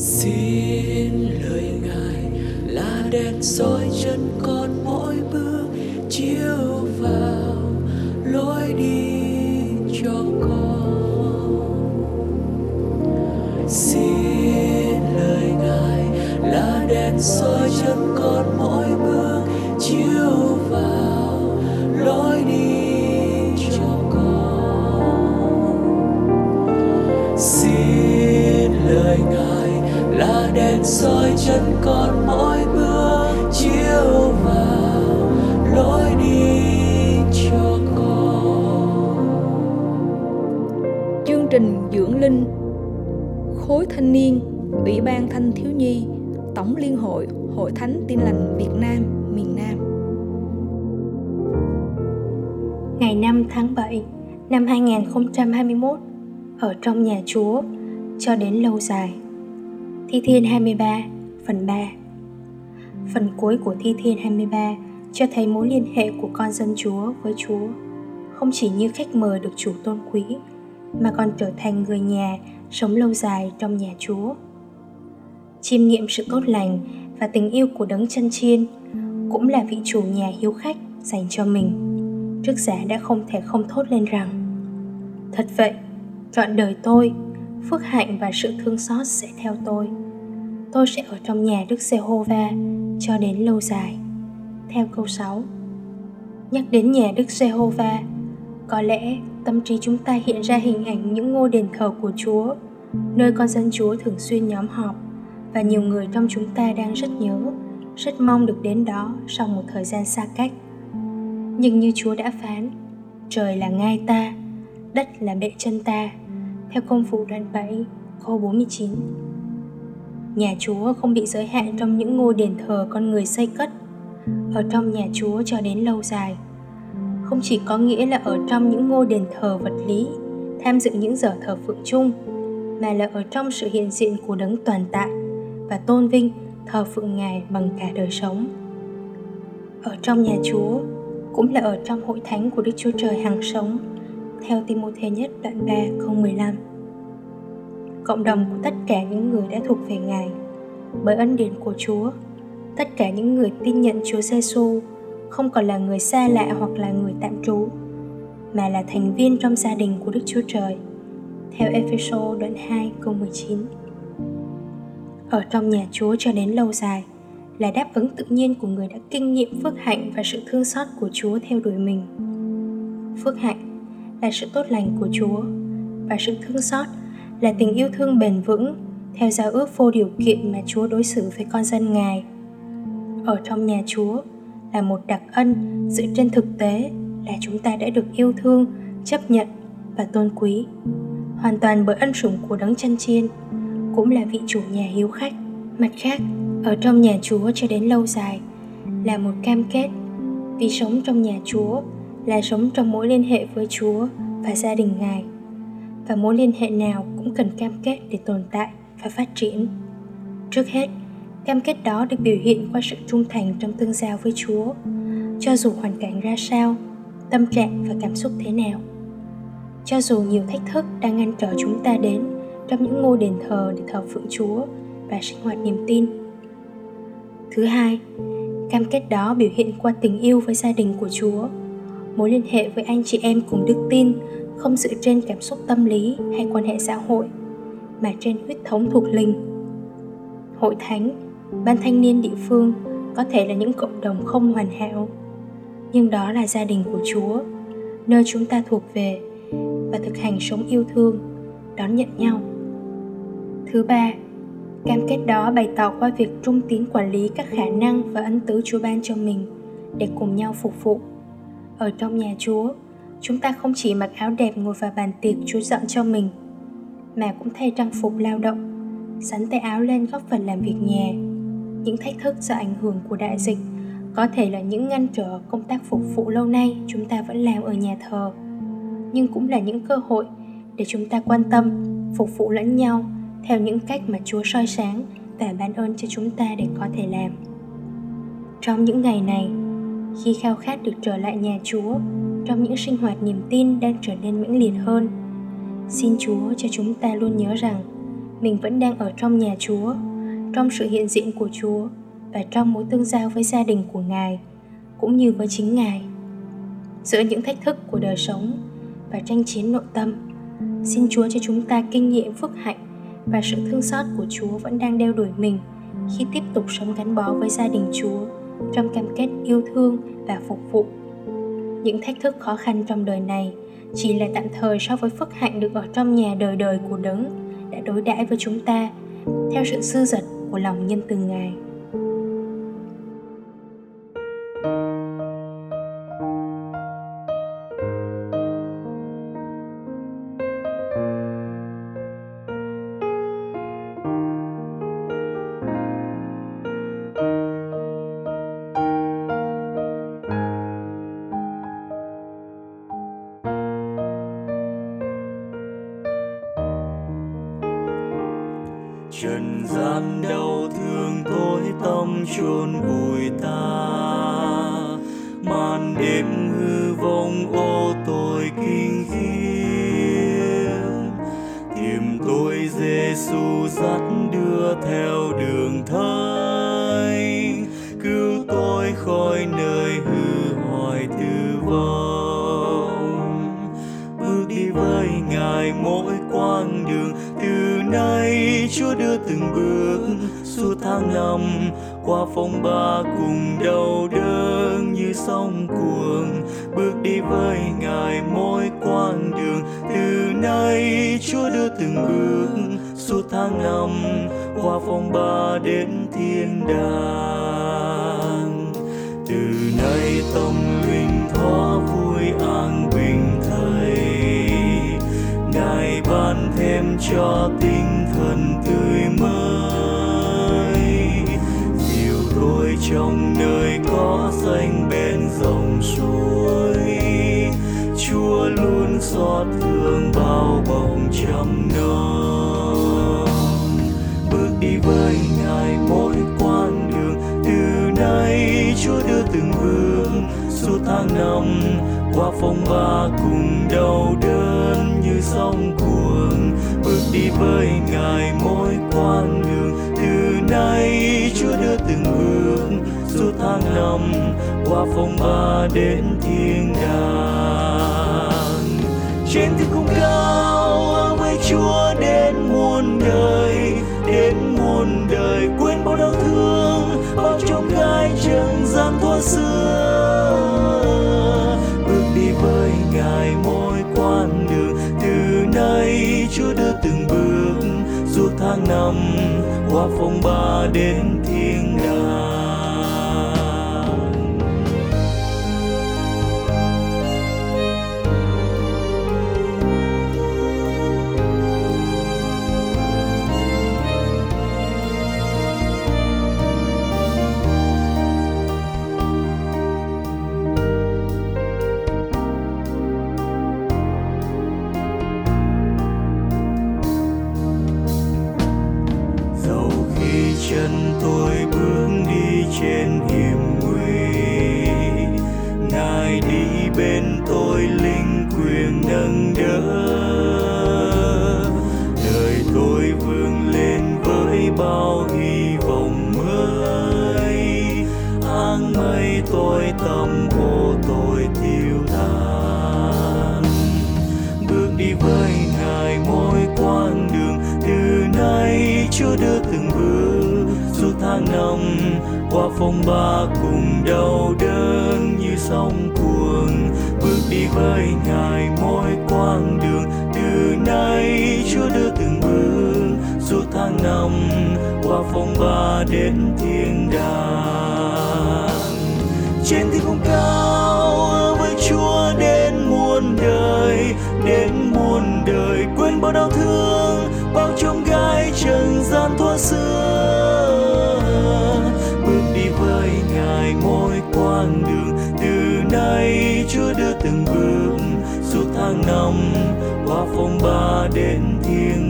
xin lời ngài là đèn soi chân con mỗi bước chiếu vào lối đi cho con. Xin lời ngài là đèn soi chân con mỗi bước chiếu vào chân con mỗi bước chiếu vào lối đi cho con chương trình dưỡng linh khối thanh niên ủy ban thanh thiếu nhi tổng liên hội hội thánh tin lành việt nam miền nam ngày 5 tháng 7 năm 2021 ở trong nhà Chúa cho đến lâu dài. Thi Thiên 23 phần 3 Phần cuối của Thi Thiên 23 cho thấy mối liên hệ của con dân Chúa với Chúa không chỉ như khách mời được chủ tôn quý mà còn trở thành người nhà sống lâu dài trong nhà Chúa. Chiêm nghiệm sự tốt lành và tình yêu của đấng chân chiên cũng là vị chủ nhà hiếu khách dành cho mình. Trước giả đã không thể không thốt lên rằng Thật vậy, trọn đời tôi, phước hạnh và sự thương xót sẽ theo tôi. Tôi sẽ ở trong nhà Đức Giê-hô-va cho đến lâu dài. Theo câu 6 Nhắc đến nhà Đức Giê-hô-va, có lẽ tâm trí chúng ta hiện ra hình ảnh những ngôi đền thờ của Chúa, nơi con dân Chúa thường xuyên nhóm họp và nhiều người trong chúng ta đang rất nhớ, rất mong được đến đó sau một thời gian xa cách. Nhưng như Chúa đã phán, trời là ngai ta, đất là bệ chân ta, theo công vụ đoạn 7, câu 49. Nhà Chúa không bị giới hạn trong những ngôi đền thờ con người xây cất, ở trong nhà Chúa cho đến lâu dài. Không chỉ có nghĩa là ở trong những ngôi đền thờ vật lý, tham dự những giờ thờ phượng chung, mà là ở trong sự hiện diện của đấng toàn tại và tôn vinh thờ phượng Ngài bằng cả đời sống. Ở trong nhà Chúa cũng là ở trong hội thánh của Đức Chúa Trời hằng sống, theo Timothée nhất đoạn 3 câu 15. Cộng đồng của tất cả những người đã thuộc về Ngài, bởi ân điển của Chúa, tất cả những người tin nhận Chúa Giêsu không còn là người xa lạ hoặc là người tạm trú, mà là thành viên trong gia đình của Đức Chúa Trời. Theo Ephesos đoạn 2 câu 19. Ở trong nhà Chúa cho đến lâu dài là đáp ứng tự nhiên của người đã kinh nghiệm phước hạnh và sự thương xót của Chúa theo đuổi mình. Phước hạnh là sự tốt lành của Chúa và sự thương xót là tình yêu thương bền vững theo giao ước vô điều kiện mà Chúa đối xử với con dân Ngài. Ở trong nhà Chúa là một đặc ân dựa trên thực tế là chúng ta đã được yêu thương, chấp nhận và tôn quý, hoàn toàn bởi ân sủng của đấng chân chiên, cũng là vị chủ nhà hiếu khách. Mặt khác, ở trong nhà Chúa cho đến lâu dài là một cam kết vì sống trong nhà Chúa là sống trong mối liên hệ với Chúa và gia đình Ngài. Và mối liên hệ nào cũng cần cam kết để tồn tại và phát triển. Trước hết, cam kết đó được biểu hiện qua sự trung thành trong tương giao với Chúa, cho dù hoàn cảnh ra sao, tâm trạng và cảm xúc thế nào. Cho dù nhiều thách thức đang ngăn trở chúng ta đến trong những ngôi đền thờ để thờ phượng Chúa và sinh hoạt niềm tin. Thứ hai, cam kết đó biểu hiện qua tình yêu với gia đình của Chúa, mối liên hệ với anh chị em cùng đức tin không dựa trên cảm xúc tâm lý hay quan hệ xã hội, mà trên huyết thống thuộc linh. Hội thánh, ban thanh niên địa phương có thể là những cộng đồng không hoàn hảo, nhưng đó là gia đình của Chúa, nơi chúng ta thuộc về và thực hành sống yêu thương, đón nhận nhau. Thứ ba, Cam kết đó bày tỏ qua việc trung tín quản lý các khả năng và ân tứ Chúa ban cho mình để cùng nhau phục vụ. Ở trong nhà Chúa, chúng ta không chỉ mặc áo đẹp ngồi vào bàn tiệc Chúa dọn cho mình, mà cũng thay trang phục lao động, sắn tay áo lên góp phần làm việc nhà. Những thách thức do ảnh hưởng của đại dịch có thể là những ngăn trở công tác phục vụ lâu nay chúng ta vẫn làm ở nhà thờ, nhưng cũng là những cơ hội để chúng ta quan tâm, phục vụ lẫn nhau theo những cách mà Chúa soi sáng và ban ơn cho chúng ta để có thể làm. Trong những ngày này, khi khao khát được trở lại nhà Chúa, trong những sinh hoạt niềm tin đang trở nên mãnh liệt hơn, xin Chúa cho chúng ta luôn nhớ rằng mình vẫn đang ở trong nhà Chúa, trong sự hiện diện của Chúa và trong mối tương giao với gia đình của Ngài, cũng như với chính Ngài. Giữa những thách thức của đời sống và tranh chiến nội tâm, xin Chúa cho chúng ta kinh nghiệm phước hạnh và sự thương xót của Chúa vẫn đang đeo đuổi mình khi tiếp tục sống gắn bó với gia đình Chúa trong cam kết yêu thương và phục vụ. Những thách thức khó khăn trong đời này, chỉ là tạm thời so với phước hạnh được ở trong nhà đời đời của đấng đã đối đãi với chúng ta, theo sự sư dật của lòng nhân từ Ngài. Trần gian đau thương tối tăm chôn vùi ta. Màn đêm hư vong, ô tôi kinh khiếp. Tìm tôi Giêsu dắt từng bước suốt tháng năm. Qua phong ba cùng đau đớn như sóng cuồng. Bước đi với Ngài mỗi quãng đường. Từ nay Chúa đưa từng bước suốt tháng năm. Qua phong ba đến thiên đàng. Từ nay tâm linh có vui an bình thầy ngài ban thêm cho tinh xót thương bao bọc trăm năm bước đi với ngài mỗi quãng đường, từ nay chúa đưa từng bước suốt tháng năm qua phong ba cùng đau đớn như sóng cuồng. Bước đi với ngài mỗi quãng đường, từ nay chúa đưa từng bước suốt tháng năm qua phong ba đến thiên đàng trên thiên cung cao với chúa đến muôn đời, đến muôn đời. Quên bao đau thương, bao trong gai trần gian thua xưa. Bước đi với ngài mỗi quãng đường, từ nay chúa đưa từng bước, dù tháng năm qua phong ba đến thiên từng bước suốt tháng năm qua phong ba cùng đau đớn như sóng cuồng. Bước đi với ngài, mỗi quãng đường từ nay chúa đưa từng bước suốt tháng năm qua phong ba đến thiên đàng. Trên thiên cung cao với chúa đến muôn đời, đến muôn đời quên bao đau thương từng bước suốt tháng năm qua phong ba đến thiên